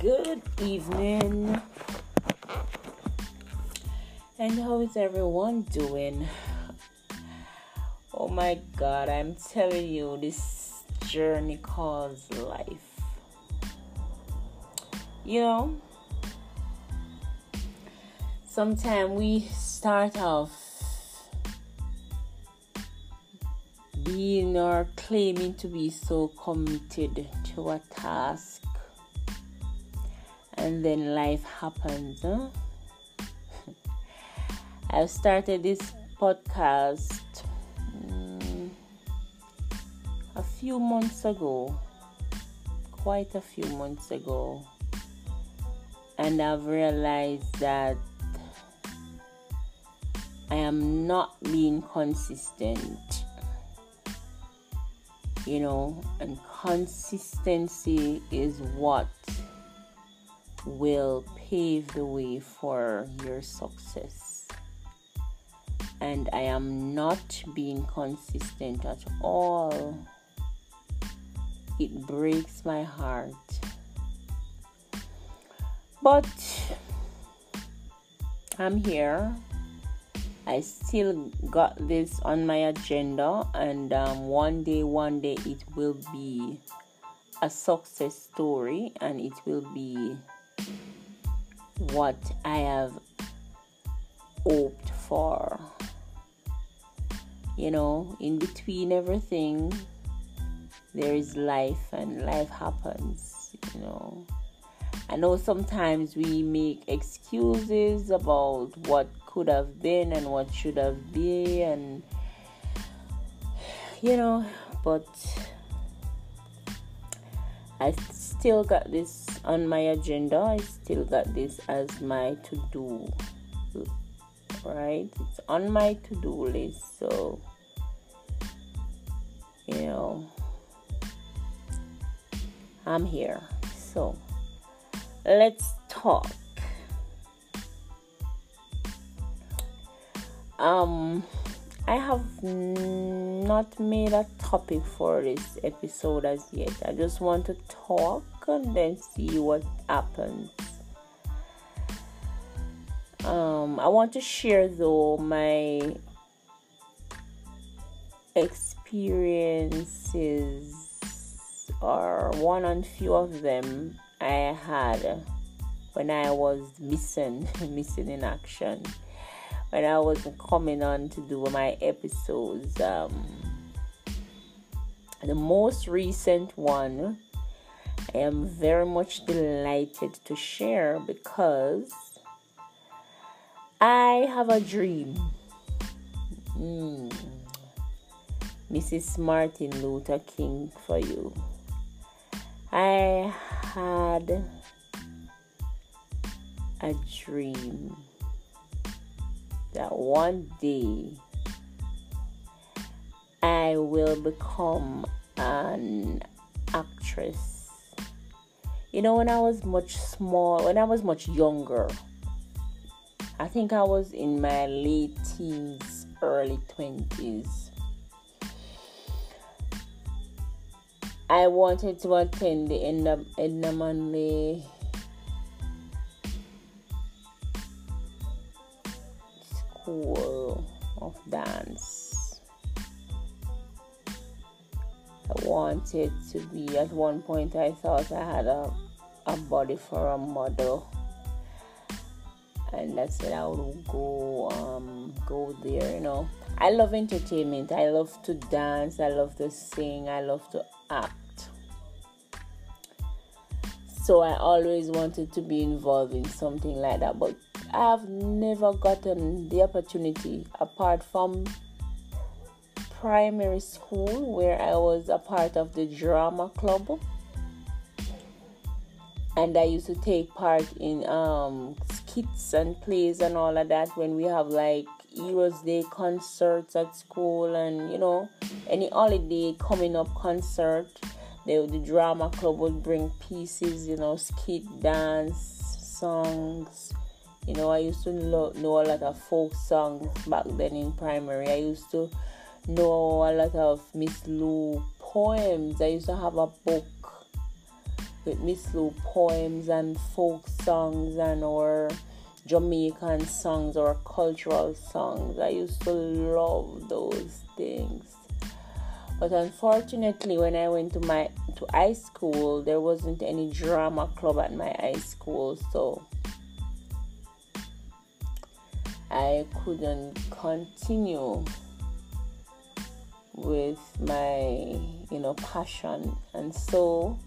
Good evening. And how is everyone doing? Oh my god, I'm telling you, this journey calls life. You know, sometimes we start off being or claiming to be so committed to a task and then life happens huh? i've started this podcast um, a few months ago quite a few months ago and i've realized that i am not being consistent you know, and consistency is what will pave the way for your success. And I am not being consistent at all. It breaks my heart. But I'm here I still got this on my agenda, and um, one day, one day, it will be a success story, and it will be what I have hoped for. You know, in between everything, there is life, and life happens, you know. I know sometimes we make excuses about what could have been and what should have been and you know but I still got this on my agenda. I still got this as my to do right? It's on my to do list so you know I'm here. So let's talk. Um, I have not made a topic for this episode as yet. I just want to talk and then see what happens. Um, I want to share though my experiences or one and few of them I had when I was missing missing in action when I was coming on to do my episodes. Um, the most recent one, I am very much delighted to share because I have a dream. Mm. Mrs. Martin Luther King for you. I had a dream that one day I will become an actress. You know, when I was much small, when I was much younger, I think I was in my late teens, early 20s. I wanted to attend the Edna, Edna Manley school of dance. I wanted to be, at one point, I thought I had a, a body for a model. And that's when I would go um, go there, you know. I love entertainment. I love to dance. I love to sing. I love to act. So I always wanted to be involved in something like that. But I've never gotten the opportunity apart from primary school where I was a part of the drama club. And I used to take part in um, skits and plays and all of that when we have like Heroes Day concerts at school and you know any holiday coming up concert the, the drama club would bring pieces you know skit dance songs you know, I used to lo- know a lot of folk songs back then in primary. I used to know a lot of Miss Lou poems. I used to have a book with Miss Lou poems and folk songs and our Jamaican songs or cultural songs. I used to love those things. But unfortunately, when I went to my to high school, there wasn't any drama club at my high school, so I couldn't continue with my you know passion. And so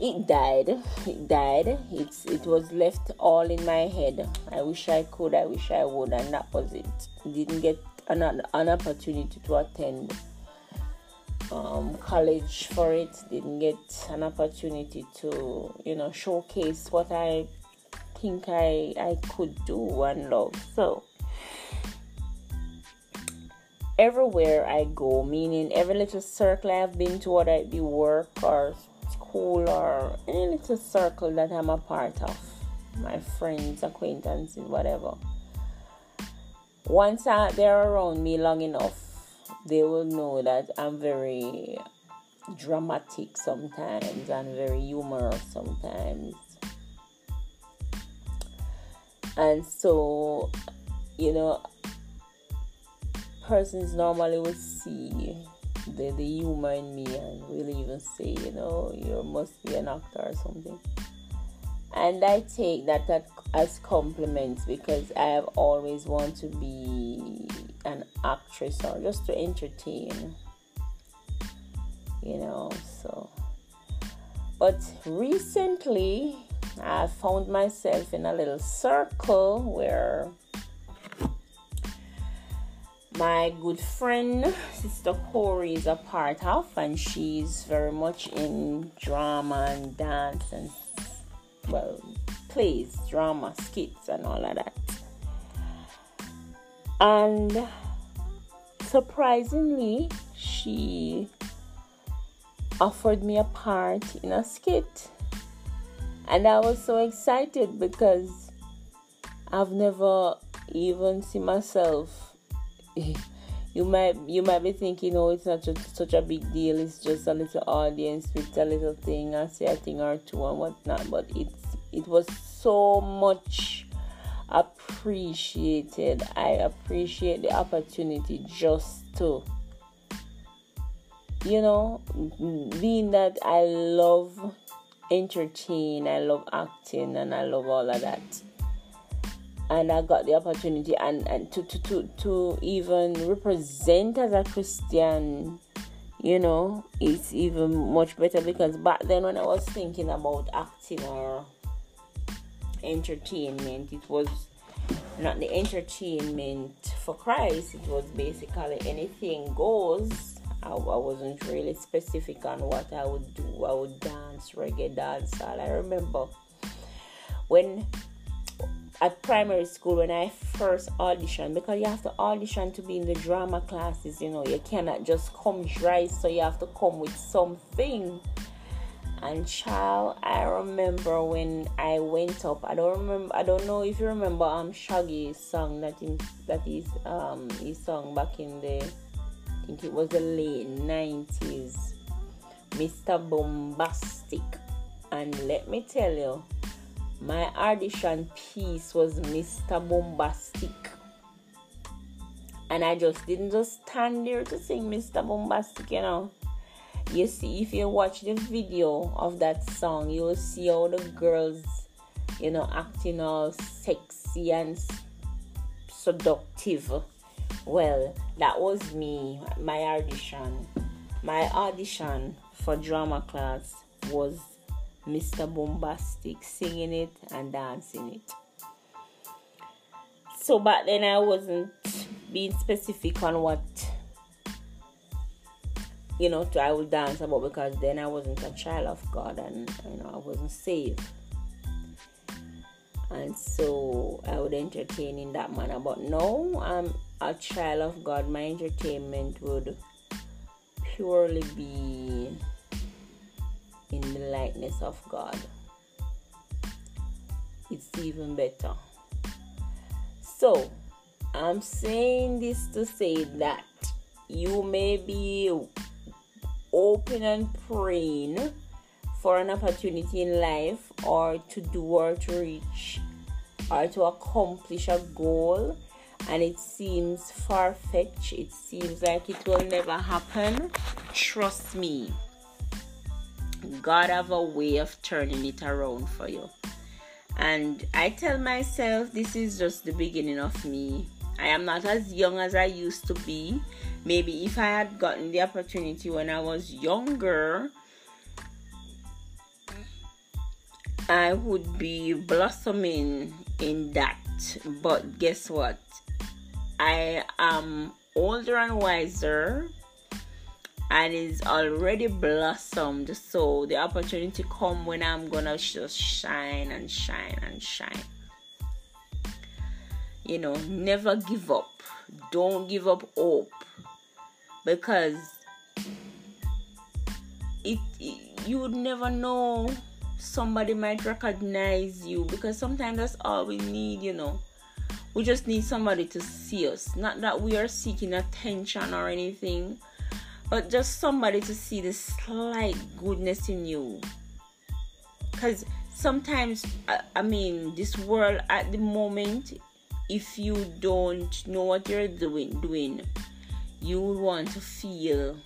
it died. It died. It's it was left all in my head. I wish i could. I wish i would. And that was it. Didn't get an, an opportunity to attend um, college for it. Didn't get an opportunity to you know showcase what i think i i could do and love so everywhere I go, meaning every little circle I've been to, whether it be work or school or any little circle that I'm a part of, my friends, acquaintances, whatever. Once I, they're around me long enough, they will know that I'm very dramatic sometimes and very humorous sometimes. And so, you know, persons normally would see the, the humor in me and will even say, you know, you must be an actor or something. And I take that as compliments because I have always wanted to be an actress or just to entertain, you know. So, but recently I found myself in a little circle where my good friend sister corey is a part of and she's very much in drama and dance and well plays drama skits and all of that. And surprisingly she offered me a part in a skit and i was so excited because i've never even seen myself you might you might be thinking, oh, it's not just such a big deal. It's just a little audience with a little thing, I say a thing or two and whatnot. But it's it was so much appreciated. I appreciate the opportunity just to, you know, being that I love entertain, I love acting, and I love all of that and I got the opportunity and, and to, to, to, to even represent as a Christian, you know, it's even much better because back then when I was thinking about acting or entertainment, it was not the entertainment for Christ, it was basically anything goes. I, I wasn't really specific on what I would do. I would dance, reggae dance. All I remember when at primary school when I first auditioned because you have to audition to be in the drama classes, you know, you cannot just come dry, so you have to come with something. And child, I remember when I went up. I don't remember. I don't know if you remember um Shaggy's song that in that is um he sung back in the think it was the late nineties, Mr. Boombastic. And let me tell you, my audition piece was Mr. Boombastic. And I just didn't just stand there to sing Mr. Boombastic, you know. You see, if you watch the video of that song, you will see all the girls, you know, acting all sexy and seductive. Well, that was me, my audition. My audition for drama class was Mr. Boombastic singing it and dancing it. So back then I wasn't being specific on what you know I would dance about because then I wasn't a child of God and you know I wasn't saved. And so I would entertain in that manner. But now I'm a child of God, my entertainment would purely be in the likeness of God. It's even better. So, I'm saying this to say that you may be open and praying for an opportunity in life or to do or to reach or to accomplish a goal and it seems far fetched, it seems like it will never happen, trust me, God have a way of turning it around for you. And I tell myself this is just the beginning of me. I am not as young as I used to be. Maybe if I had gotten the opportunity when I was younger, I would be blossoming in that. But guess what? I am older and wiser and is already blossomed. So the opportunity come when i'm gonna just shine and shine and shine. You know never give up. Don't give up hope. Because it, it you would never know. Somebody might recognize you. Because sometimes that's all we need you know we just need somebody to see us. Not that we are seeking attention or anything but just somebody to see the slight goodness in you. Because sometimes I, I, mean this world at the moment if you don't know what you're doing doing you want to feel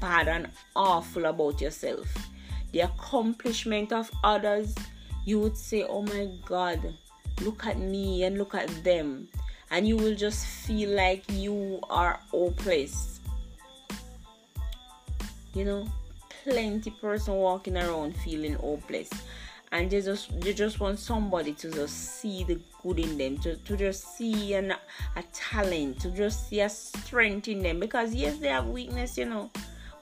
bad and awful about yourself. The accomplishment of others you would say oh my god look at me and look at them. And you will just feel like you are hopeless you know plenty person walking around feeling hopeless and they just they just want somebody to just see the good in them to, to just see an, a talent to just see a strength in them. Because yes they have weakness you know.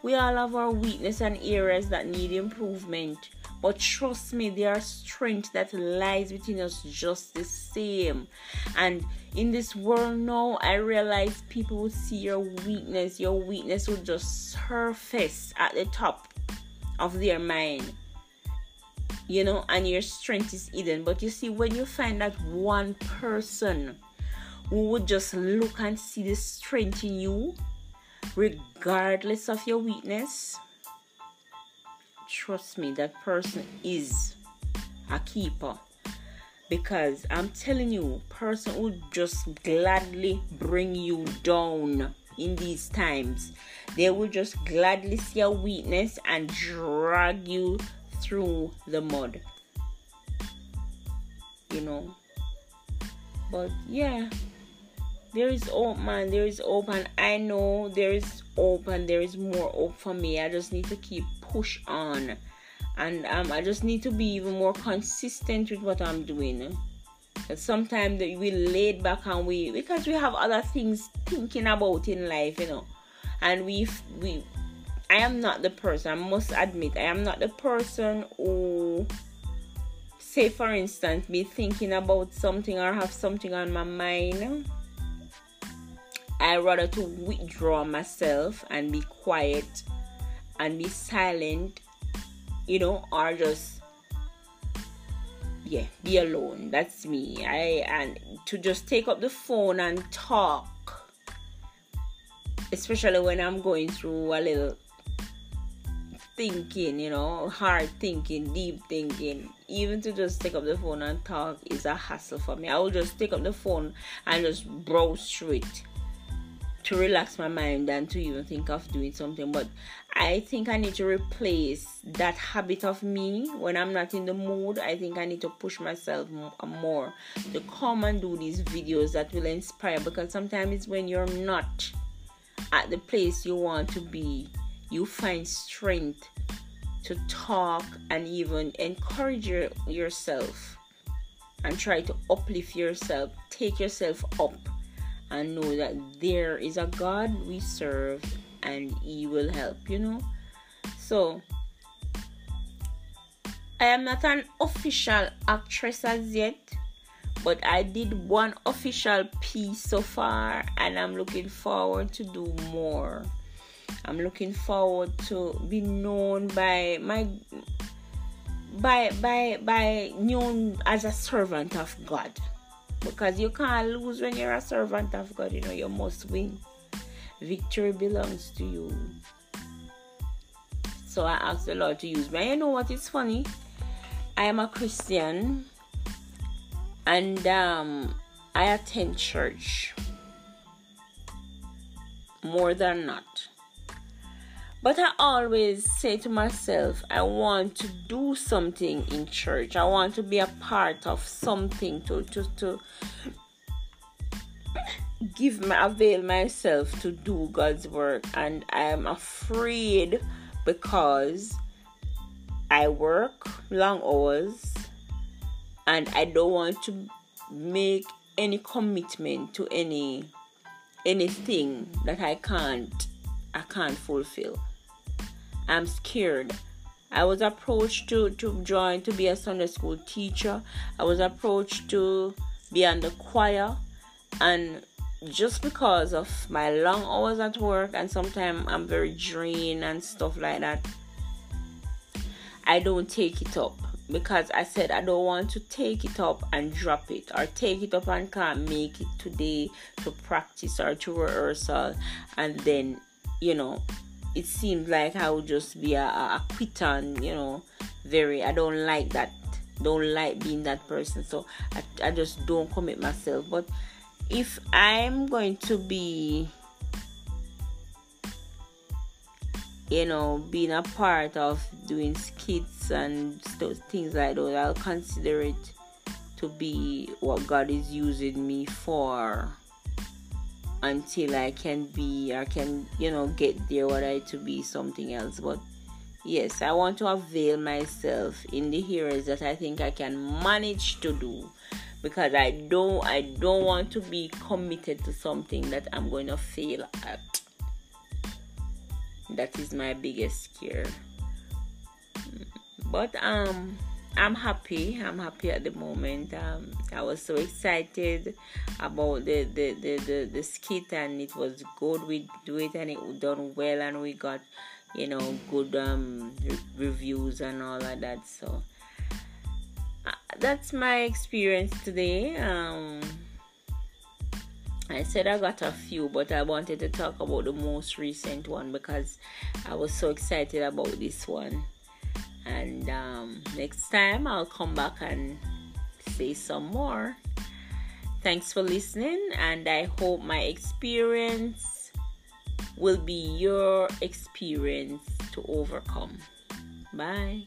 We all have our weakness and areas that need improvement but trust me, there are strength that lies within us just the same. And in this world now, I realize people will see your weakness. Your weakness will just surface at the top of their mind. You know, and your strength is hidden. But you see, when you find that one person who would just look and see the strength in you, regardless of your weakness, trust me, that person is a keeper. Because I'm telling you, person would just gladly bring you down in these times. They will just gladly see a weakness and drag you through the mud. You know. But yeah, there is hope, man. There is hope, and I know there is hope, and there is more hope for me. I just need to keep push on and um, I just need to be even more consistent with what I'm doing. Sometimes we laid back and we because we have other things thinking about in life, you know, and we we I am not the person. I must admit I am not the person who say for instance be thinking about something or have something on my mind. I rather to withdraw myself and be quiet and be silent, you know, or just yeah, be alone. That's me. I and to just take up the phone and talk, especially when I'm going through a little thinking, you know, hard thinking, deep thinking. Even to just take up the phone and talk is a hassle for me. I will just take up the phone and just browse through it to relax my mind and to even think of doing something. But I think I need to replace that habit of me when I'm not in the mood. I think I need to push myself uh, more to come and do these videos that will inspire because sometimes when you're not at the place you want to be, you find strength to talk and even encourage your, yourself and try to uplift yourself, take yourself up and know that there is a God we serve and He will help, you know. So, I am not an official actress as yet, but I did one official piece so far, and I'm looking forward to do more. I'm looking forward to be known by my by by by known as a servant of God because you can't lose when you're a servant of God. You know, you must win. Victory belongs to you. So I asked the Lord to use me. You know what is funny? I am a Christian and um, I attend church more than not. But I always say to myself, I want to do something in church. I want to be a part of something to to, to give my avail myself to do God's work and I am afraid because I work long hours and I don't want to make any commitment to any anything that I can't I can't fulfill. I'm scared. I was approached to, to join to be a Sunday school teacher. I was approached to be on the choir and just because of my long hours at work and sometimes I'm very drained and stuff like that, I don't take it up because I said I don't want to take it up and drop it or take it up and can't make it today to practice or to rehearsal and then you know it seems like I would just be a, a quitter you know very I don't like that don't like being that person. So I, I just don't commit myself. But if I'm going to be you know being a part of doing skits and things like that I'll consider it to be what God is using me for until I can be I can you know get there what I to be something else. But yes I want to avail myself in the areas that I think I can manage to do. Because I don't I don't want to be committed to something that I'm going to fail at. That is my biggest scare. But um I'm happy. I'm happy at the moment. Um, I was so excited about the, the, the, the, the skit and it was good. We do it and it done well and we got, you know, good um, re- reviews and all of that. So uh, that's my experience today. Um, I said I got a few, but I wanted to talk about the most recent one because I was so excited about this one and um, next time I'll come back and say some more. Thanks for listening, and I hope my experience will be your experience to overcome. Bye.